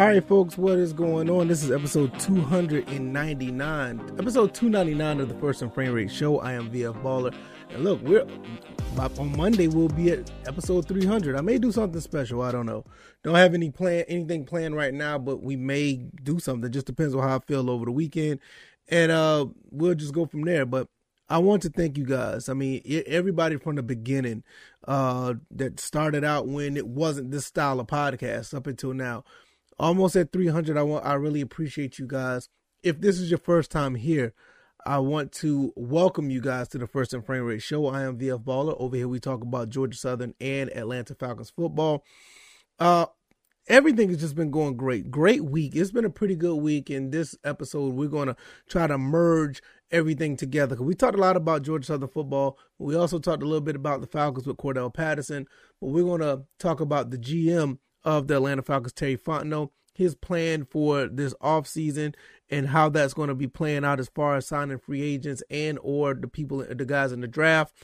All right, folks, what is going on? This is episode 299, episode 299 of the First and Frame Rate Show. I am VF Baller, and look, we're on Monday. We'll be at episode 300. I may do something special. I don't know. Don't have any plan, anything planned right now, but we may do something. Just depends on how I feel over the weekend, and uh, we'll just go from there. But I want to thank you guys. I mean, everybody from the beginning uh, that started out when it wasn't this style of podcast up until now almost at 300. I want I really appreciate you guys. If this is your first time here, I want to welcome you guys to the First and Frame Rate Show. I am VF Baller. Over here, we talk about Georgia Southern and Atlanta Falcons football. Uh, everything has just been going great. Great week. It's been a pretty good week. In this episode, we're going to try to merge everything together. We talked a lot about Georgia Southern football. we also talked a little bit about the Falcons with Cordarrelle Patterson. But we're going to talk about the GM of the Atlanta Falcons, Terry Fontenot, his plan for this offseason and how that's going to be playing out as far as signing free agents and or the people, the guys in the draft.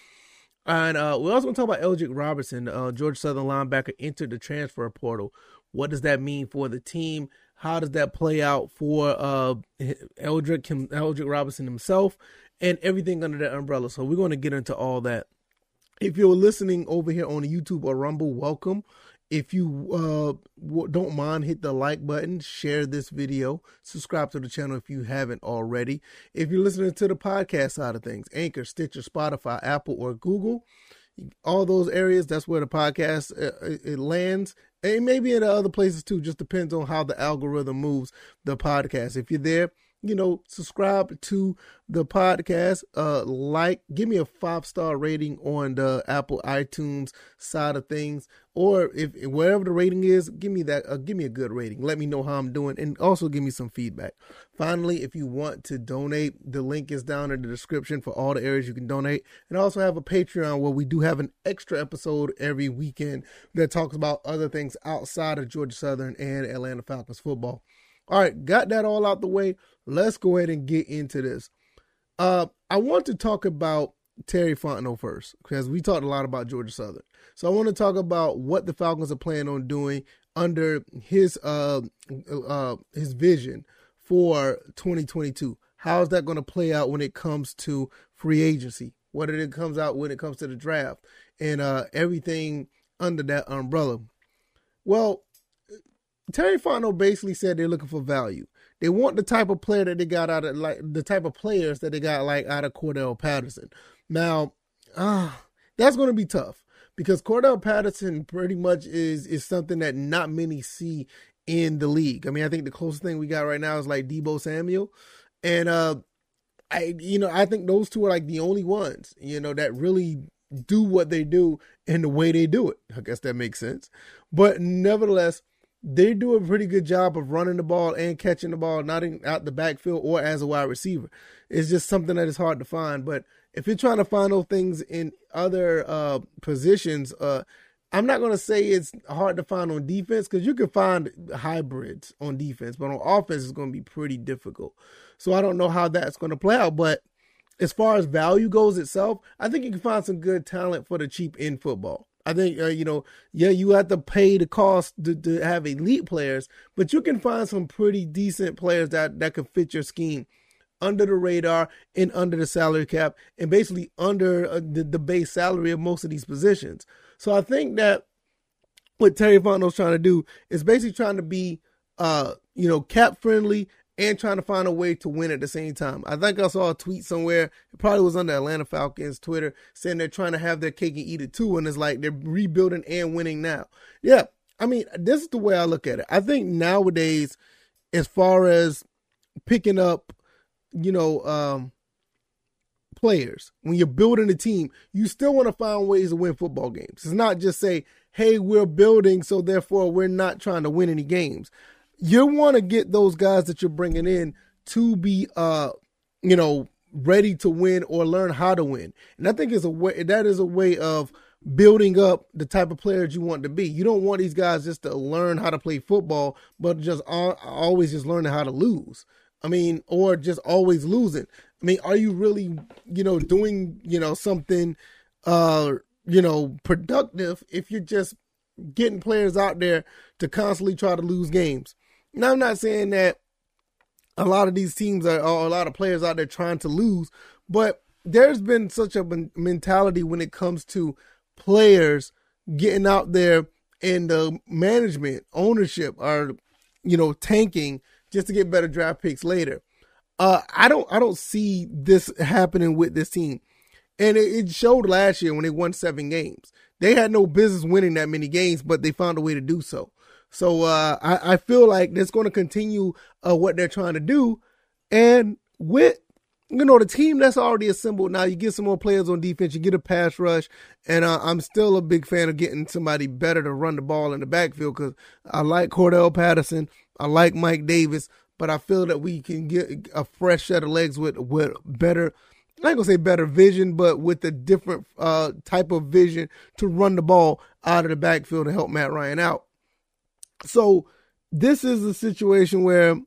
And uh, we're also going to talk about Eldrick Robertson, uh, Georgia Southern linebacker, entered the transfer portal. What does that mean for the team? How does that play out for uh, Eldrick, Eldrick Robinson himself and everything under that umbrella? So we're going to get into all that. If you're listening over here on YouTube or Rumble, welcome. If you uh, don't mind, hit the like button, share this video, subscribe to the channel if you haven't already. If you're listening to the podcast side of things, Anchor, Stitcher, Spotify, Apple, or Google, all those areas, that's where the podcast uh, it lands. And maybe in other places too, just depends on how the algorithm moves the podcast. If you're there, you know, subscribe to the podcast, uh, like, give me a five star rating on the Apple iTunes side of things, or if wherever the rating is, give me that, uh, give me a good rating. Let me know how I'm doing, and also give me some feedback. Finally, if you want to donate, the link is down in the description for all the areas you can donate, and I also have a Patreon where we do have an extra episode every weekend that talks about other things outside of Georgia Southern and Atlanta Falcons football. All right, got that all out the way. Let's go ahead and get into this. Uh, I want to talk about Terry Fontenot first because we talked a lot about Georgia Southern. So I want to talk about what the Falcons are planning on doing under his uh, uh his vision for 2022. How is that going to play out when it comes to free agency? What it comes out when it comes to the draft and uh everything under that umbrella? Well, Terry Fontenot basically said they're looking for value. They want the type of player that they got out of like the type of players that they got like out of Cordarrelle Patterson. Now, uh, that's going to be tough because Cordarrelle Patterson pretty much is is something that not many see in the league. I mean, I think the closest thing we got right now is like Deebo Samuel, and uh, I you know I think those two are like the only ones you know that really do what they do and the way they do it. I guess that makes sense, but nevertheless they do a pretty good job of running the ball and catching the ball, not in, out the backfield or as a wide receiver. It's just something that is hard to find. But if you're trying to find those things in other uh, positions, uh, I'm not going to say it's hard to find on defense because you can find hybrids on defense, but on offense, it's going to be pretty difficult. So I don't know how that's going to play out. But as far as value goes itself, I think you can find some good talent for the cheap in football. I think uh, you know, yeah, you have to pay the cost to, to have elite players, but you can find some pretty decent players that that can fit your scheme under the radar and under the salary cap and basically under uh, the, the base salary of most of these positions. So I think that what Terry Fontenot's trying to do is basically trying to be uh you know cap friendly and trying to find a way to win at the same time. I think I saw a tweet somewhere, it probably was on the Atlanta Falcons Twitter, saying they're trying to have their cake and eat it too, and it's like they're rebuilding and winning now. Yeah, I mean, this is the way I look at it. I think nowadays, as far as picking up, you know, um, players, when you're building a team, you still want to find ways to win football games. It's not just say, hey, we're building, so therefore we're not trying to win any games you want to get those guys that you're bringing in to be, uh, you know, ready to win or learn how to win. And I think it's a way that is a way of building up the type of players you want to be. You don't want these guys just to learn how to play football, but just always just learning how to lose. I mean, or just always losing. I mean, are you really, you know, doing, you know, something, uh, you know, productive if you're just getting players out there to constantly try to lose games? Now, I'm not saying that a lot of these teams are, or a lot of players out there trying to lose, but there's been such a mentality when it comes to players getting out there and the management, ownership are, you know, tanking just to get better draft picks later. Uh, I don't, I don't see this happening with this team, and it, it showed last year when they won seven games. They had no business winning that many games, but they found a way to do so. So uh, I, I feel like that's going to continue uh, what they're trying to do, and with you know, the team that's already assembled now, you get some more players on defense, you get a pass rush, and uh, I'm still a big fan of getting somebody better to run the ball in the backfield because I like Cordarrelle Patterson, I like Mike Davis, but I feel that we can get a fresh set of legs with with better. I ain't gonna say better vision, but with a different uh, type of vision to run the ball out of the backfield to help Matt Ryan out. So this is a situation where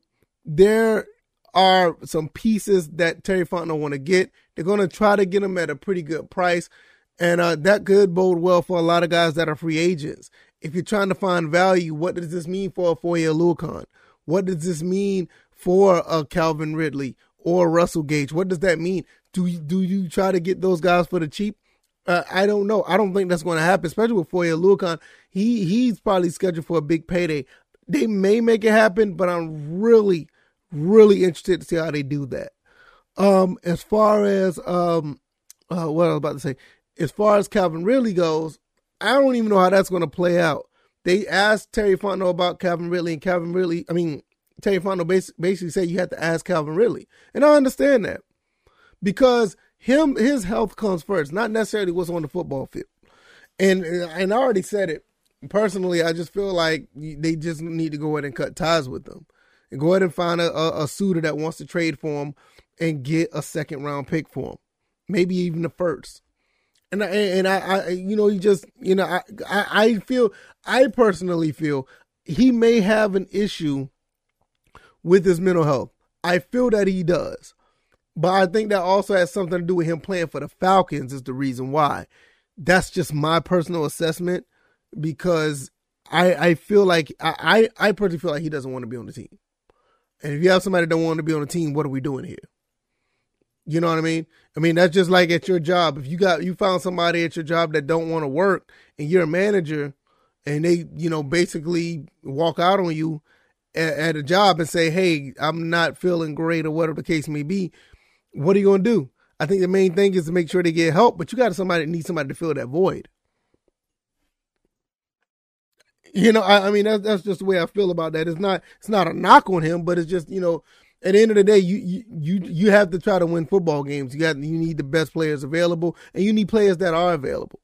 there are some pieces that Terry Fontenot want to get. They're going to try to get them at a pretty good price. And uh, that could bode well for a lot of guys that are free agents. If you're trying to find value, what does this mean for a Foye Oluokun? What does this mean for a Calvin Ridley or Russell Gage? What does that mean? Do you, do you try to get those guys for the cheap? Uh, I don't know. I don't think that's going to happen, especially with Foye Oluokun. He he's probably scheduled for a big payday. They may make it happen, but I'm really really interested to see how they do that. Um, as far as um, uh, what I was about to say, as far as Calvin Ridley goes, I don't even know how that's going to play out. They asked Terry Fontenot about Calvin Ridley, and Calvin Ridley, I mean, Terry Fontenot basically, basically said you had to ask Calvin Ridley, and I understand that because him his health comes first, not necessarily what's on the football field. And and I already said it personally. I just feel like they just need to go ahead and cut ties with them and go ahead and find a, a, a suitor that wants to trade for him and get a second round pick for him, maybe even the first. And I, and I, I you know, you just, you know, I, I, I feel, I personally feel he may have an issue with his mental health. I feel that he does. But I think that also has something to do with him playing for the Falcons is the reason why. That's just my personal assessment because I I feel like I I, I personally feel like he doesn't want to be on the team. And if you have somebody that don't want to be on the team, what are we doing here? You know what I mean? I mean, that's just like at your job. If you got you found somebody at your job that don't want to work and you're a manager and they, you know, basically walk out on you at, at a job and say, Hey, I'm not feeling great or whatever the case may be, what are you gonna do? I think the main thing is to make sure they get help, but you got somebody need somebody to fill that void. You know, I, I mean that's that's just the way I feel about that. It's not it's not a knock on him, but it's just you know at the end of the day, you you you have to try to win football games. You got you need the best players available, and you need players that are available.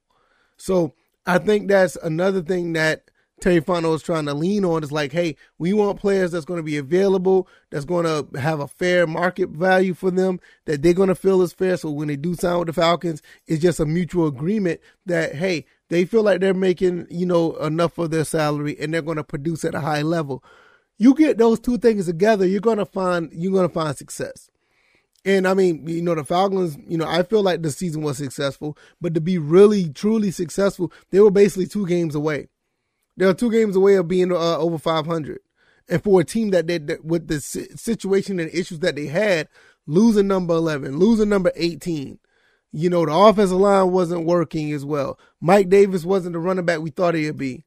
So I think that's another thing that Terry Fontenot is trying to lean on. Is like, hey, we want players that's going to be available, that's going to have a fair market value for them, that they're going to feel is fair. So when they do sign with the Falcons, it's just a mutual agreement that hey, they feel like they're making, you know, enough of their salary and they're going to produce at a high level. You get those two things together, you're going to find you're going to find success. And I mean, you know, the Falcons, you know, I feel like the season was successful, but to be really truly successful, they were basically two games away. They were two games away of being uh, over 500. And for a team that, they, that with the situation and issues that they had, losing number 11, losing number 18, you know, the offensive line wasn't working as well. Mike Davis wasn't the running back we thought he'd be.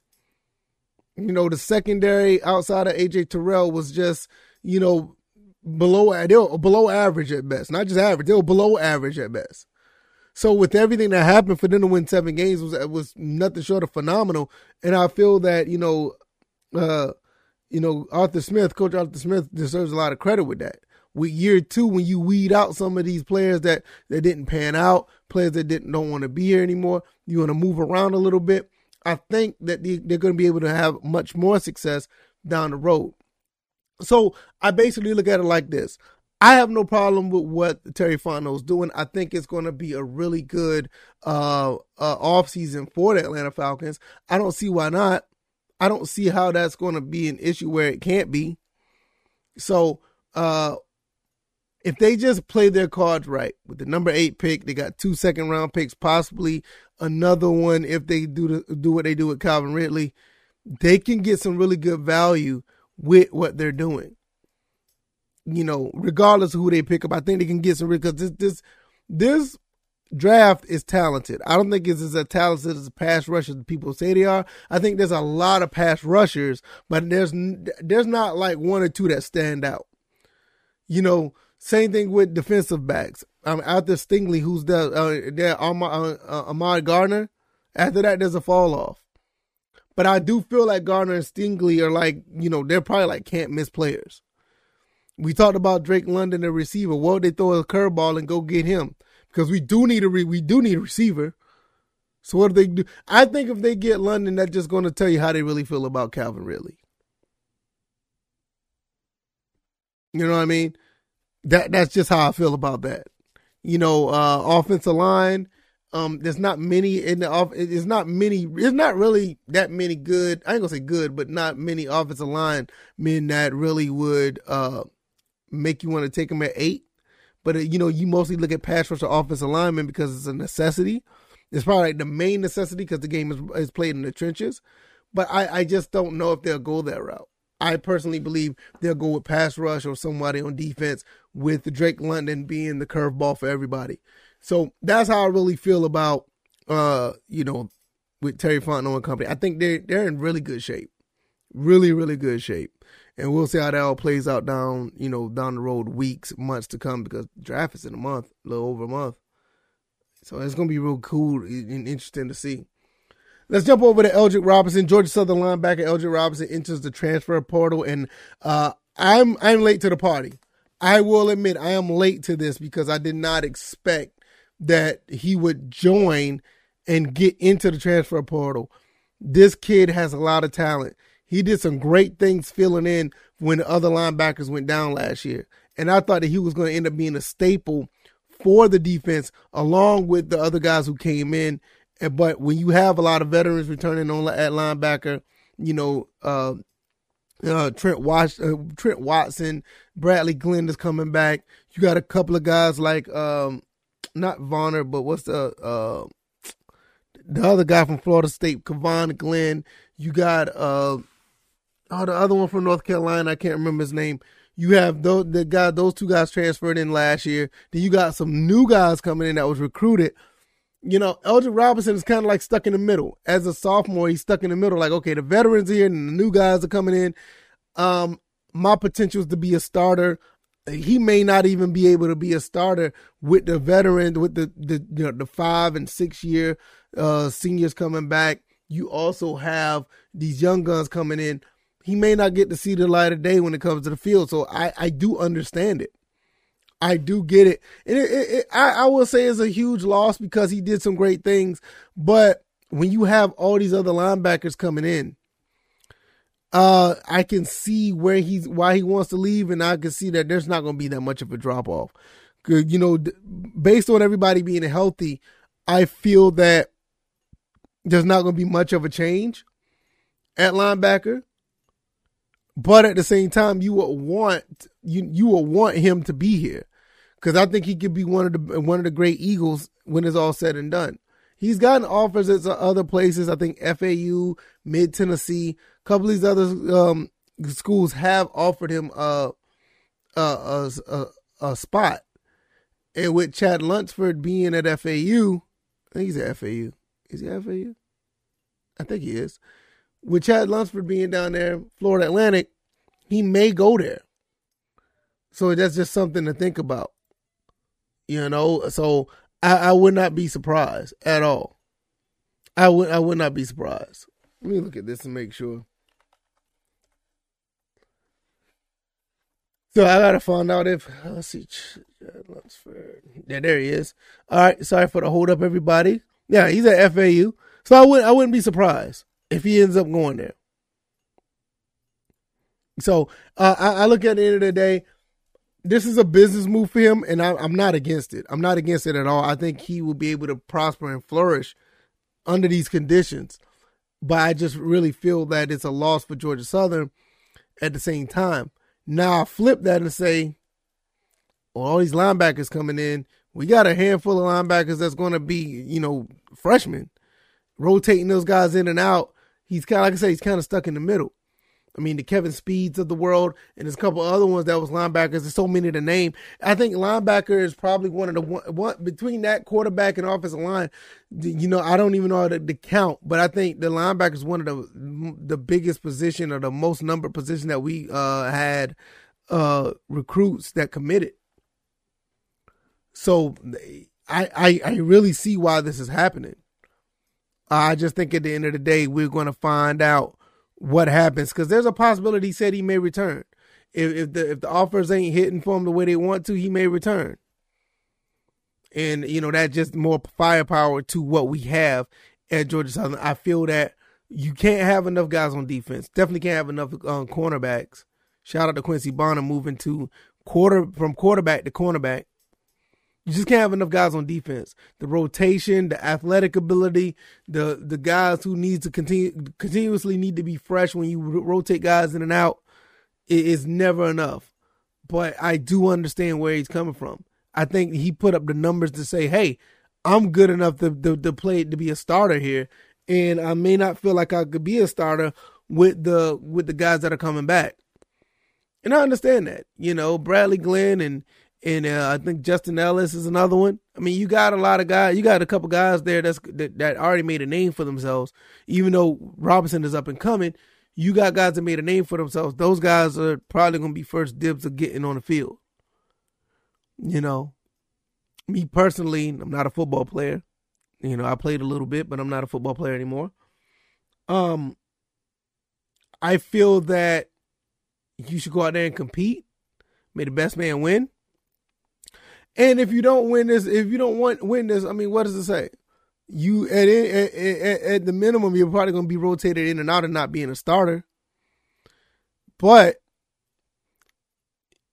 You know, the secondary outside of AJ Terrell was just, you know, below they were below average at best. Not just average, they were below average at best. So with everything that happened for them to win seven games was was nothing short of phenomenal. And I feel that, you know, uh, you know, Arthur Smith, Coach Arthur Smith deserves a lot of credit with that with year two when you weed out some of these players that that didn't pan out, players that didn't don't want to be here anymore. You want to move around a little bit. I think that they, they're going to be able to have much more success down the road. So I basically look at it like this. I have no problem with what Terry Fontenot is doing. I think it's going to be a really good uh, uh, off season for the Atlanta Falcons. I don't see why not. I don't see how that's going to be an issue where it can't be. So uh, if they just play their cards right with the number eight pick, they got two second round picks, possibly another one if they do the, do what they do with Calvin Ridley. They can get some really good value with what they're doing. You know, regardless of who they pick up, I think they can get some because this this this draft is talented. I don't think it's as talented as pass rushers people say they are. I think there's a lot of pass rushers, but there's there's not like one or two that stand out. You know, same thing with defensive backs. I'm um, after Stingley, who's the uh, there, Ahmad, uh, Ahmad Gardner. After that, there's a fall off. But I do feel like Gardner and Stingley are like, you know, they're probably like can't miss players. We talked about Drake London, the receiver. Well, they throw a curveball and go get him because we do need a re- we do need a receiver. So what do they do? I think if they get London, that's just going to tell you how they really feel about Calvin Ridley. You know what I mean? That that's just how I feel about that. You know, uh offensive line. Um, there's not many in the off. It's not many. It's not really that many good. I ain't gonna say good, but not many offensive line men that really would uh make you want to take them at eight. But uh, you know, you mostly look at pass rush or offensive linemen because it's a necessity. It's probably like the main necessity because the game is, is played in the trenches. But I, I just don't know if they'll go that route. I personally believe they'll go with pass rush or somebody on defense with Drake London being the curveball for everybody. So that's how I really feel about uh, you know, with Terry Fontenot and company. I think they're they're in really good shape. Really, really good shape. And we'll see how that all plays out down, you know, down the road, weeks, months to come, because draft is in a month, a little over a month. So it's gonna be real cool and interesting to see. Let's jump over to Eldrick Robinson. Georgia Southern linebacker Eldrick Robinson enters the transfer portal, and uh, I'm I'm late to the party. I will admit I am late to this because I did not expect that he would join and get into the transfer portal. This kid has a lot of talent. He did some great things filling in when the other linebackers went down last year. And I thought that he was going to end up being a staple for the defense along with the other guys who came in. But when you have a lot of veterans returning on at linebacker, you know, uh, uh, Trent Wash, uh, Trent Watson, Bradley Glenn is coming back. You got a couple of guys like um, not Vonner, but what's the uh, the other guy from Florida State, Kavon Glenn. You got uh, oh the other one from North Carolina, I can't remember his name. You have those the guy, those two guys transferred in last year. Then you got some new guys coming in that was recruited. You know, Eldrick Robinson is kind of like stuck in the middle. As a sophomore, he's stuck in the middle. Like, okay, the veterans here and the new guys are coming in. Um, my potential is to be a starter he may not even be able to be a starter with the veteran, with the the you know the five and six year uh, seniors coming back. You also have these young guns coming in. He may not get to see the light of day when it comes to the field. So I I do understand it. I do get it, and it, it, it, I I will say it's a huge loss because he did some great things. But when you have all these other linebackers coming in, uh, I can see where he's why he wants to leave, and I can see that there's not going to be that much of a drop off. You know, based on everybody being healthy, I feel that there's not going to be much of a change at linebacker. But at the same time, you would want you you will want him to be here because I think he could be one of the one of the great Eagles when it's all said and done. He's gotten offers at other places. I think FAU, Mid Tennessee, a couple of these other um, schools have offered him a a, a, a spot. And with Chad Lunsford being at FAU, I think he's at FAU. Is he at FAU? I think he is. With Chad Lunsford being down there, Florida Atlantic, he may go there. So that's just something to think about. You know, so I, I would not be surprised at all. I would I would not be surprised. Let me look at this and make sure. So I gotta find out if let's see. Yeah, there he is. All right, sorry for the hold up, everybody. Yeah, he's at FAU, so I wouldn't I wouldn't be surprised if he ends up going there. So uh, I, I look at the end of the day, this is a business move for him, and I, am not against it. I'm not against it at all. I think he will be able to prosper and flourish under these conditions. But I just really feel that it's a loss for Georgia Southern at the same time. Now I flip that and say, well, all these linebackers coming in, we got a handful of linebackers that's going to be, you know, freshmen, rotating those guys in and out. He's kind of, like I say, he's kind of stuck in the middle. I mean, the Kevin Speeds of the world, and there's a couple other ones that was linebackers. There's so many to name. I think linebacker is probably one of the one, one between that quarterback and offensive line. You know, I don't even know how to, to count, but I think the linebacker is one of the the biggest position or the most numbered position that we uh, had uh, recruits that committed. So I, I I really see why this is happening. I just think at the end of the day, we're going to find out what happens because there's a possibility he said he may return. If, if the if the offers ain't hitting for him the way they want to, he may return. And you know that just more firepower to what we have at Georgia Southern. I feel that you can't have enough guys on defense. Definitely can't have enough um, cornerbacks. Shout out to Quincy Bonner moving to quarter from quarterback to cornerback. You just can't have enough guys on defense. The rotation, the athletic ability, the the guys who need to continue continuously need to be fresh when you rotate guys in and out is never enough. But I do understand where he's coming from. I think he put up the numbers to say, "Hey, I'm good enough to, to, to play to be a starter here, and I may not feel like I could be a starter with the with the guys that are coming back." And I understand that. You know, Bradley Glenn and and uh, I think Justin Ellis is another one. I mean, you got a lot of guys. You got a couple guys there that's that, that already made a name for themselves. Even though Robinson is up and coming, you got guys that made a name for themselves. Those guys are probably going to be first dibs of getting on the field. You know, me personally, I'm not a football player. You know, I played a little bit, but I'm not a football player anymore. Um, I feel that you should go out there and compete. May the best man win. And if you don't win this, if you don't want win this, I mean, what does it say? You at at, at, at the minimum, you're probably going to be rotated in and out and not being a starter. But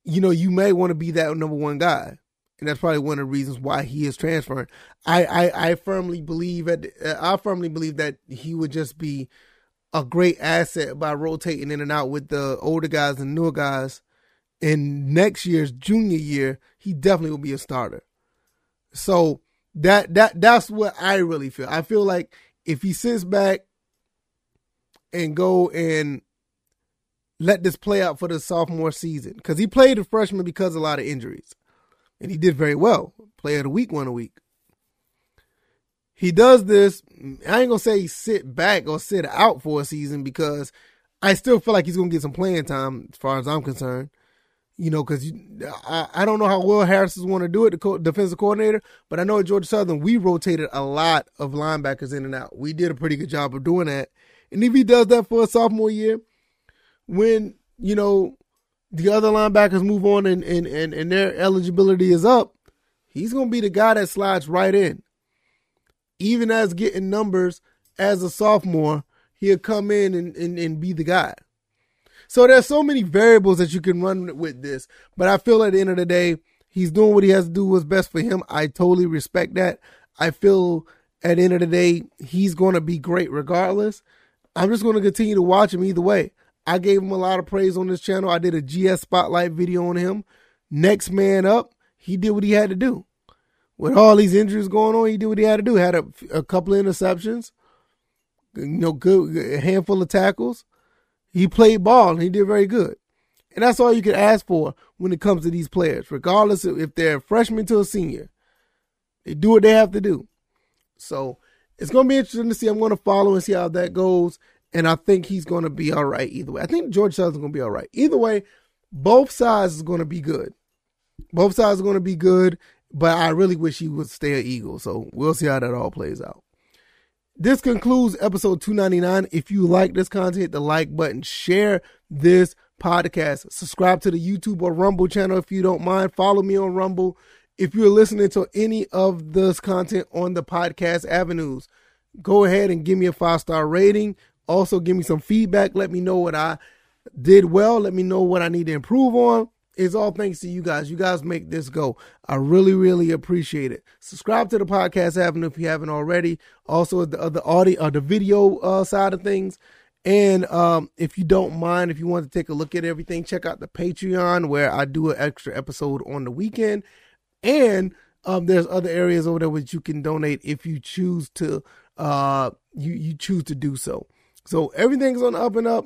you know, you may want to be that number one guy, and that's probably one of the reasons why he is transferring. I I, I firmly believe at I firmly believe that he would just be a great asset by rotating in and out with the older guys and newer guys in next year's junior year, he definitely will be a starter. So that that that's what I really feel. I feel like if he sits back and go and let this play out for the sophomore season, because he played the freshman because of a lot of injuries, and he did very well. Player of the week one a week. He does this. I ain't gonna say sit back or sit out for a season because I still feel like he's gonna get some playing time as far as I'm concerned you know, because I, I don't know how Will Harris is want to do it, the co- defensive coordinator, but I know at Georgia Southern we rotated a lot of linebackers in and out. We did a pretty good job of doing that. And if he does that for a sophomore year, when, you know, the other linebackers move on and, and, and, and their eligibility is up, he's going to be the guy that slides right in. Even as getting numbers as a sophomore, he'll come in and, and, and be the guy. So there's so many variables that you can run with this, but I feel at the end of the day, he's doing what he has to do what's best for him. I totally respect that. I feel at the end of the day, he's going to be great regardless. I'm just going to continue to watch him either way. I gave him a lot of praise on this channel. I did a GS spotlight video on him. Next man up, he did what he had to do. With all these injuries going on, he did what he had to do. Had a, a couple of interceptions, you know, good a handful of tackles. He played ball and he did very good. And that's all you can ask for when it comes to these players, regardless of if they're freshman to a senior. They do what they have to do. So it's going to be interesting to see. I'm going to follow and see how that goes. And I think he's going to be all right either way. I think Georgia Southern's going to be all right. Either way, both sides is going to be good. Both sides are going to be good, but I really wish he would stay an Eagle. So we'll see how that all plays out. This concludes episode 299. If you like this content, hit the like button, share this podcast, subscribe to the YouTube or Rumble channel if you don't mind. Follow me on Rumble. If you're listening to any of this content on the podcast avenues, go ahead and give me a five star rating. Also, give me some feedback. Let me know what I did well. Let me know what I need to improve on. It's all thanks to you guys. You guys make this go. I really, really appreciate it. Subscribe to the podcast avenue if you haven't already. Also, the the audio, uh, the video uh, side of things. And um, if you don't mind, if you want to take a look at everything, check out the Patreon where I do an extra episode on the weekend. And um, there's other areas over there which you can donate if you choose to. Uh, you you choose to do so. So everything's on up and up.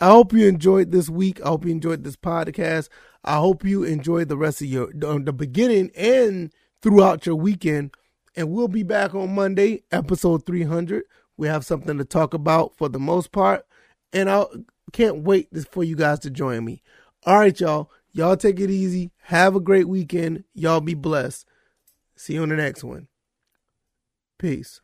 I hope you enjoyed this week. I hope you enjoyed this podcast. I hope you enjoyed the rest of your the beginning and throughout your weekend. And we'll be back on Monday, episode 300. We have something to talk about for the most part. And I can't wait for you guys to join me. All right, y'all. Y'all take it easy. Have a great weekend. Y'all be blessed. See you on the next one. Peace.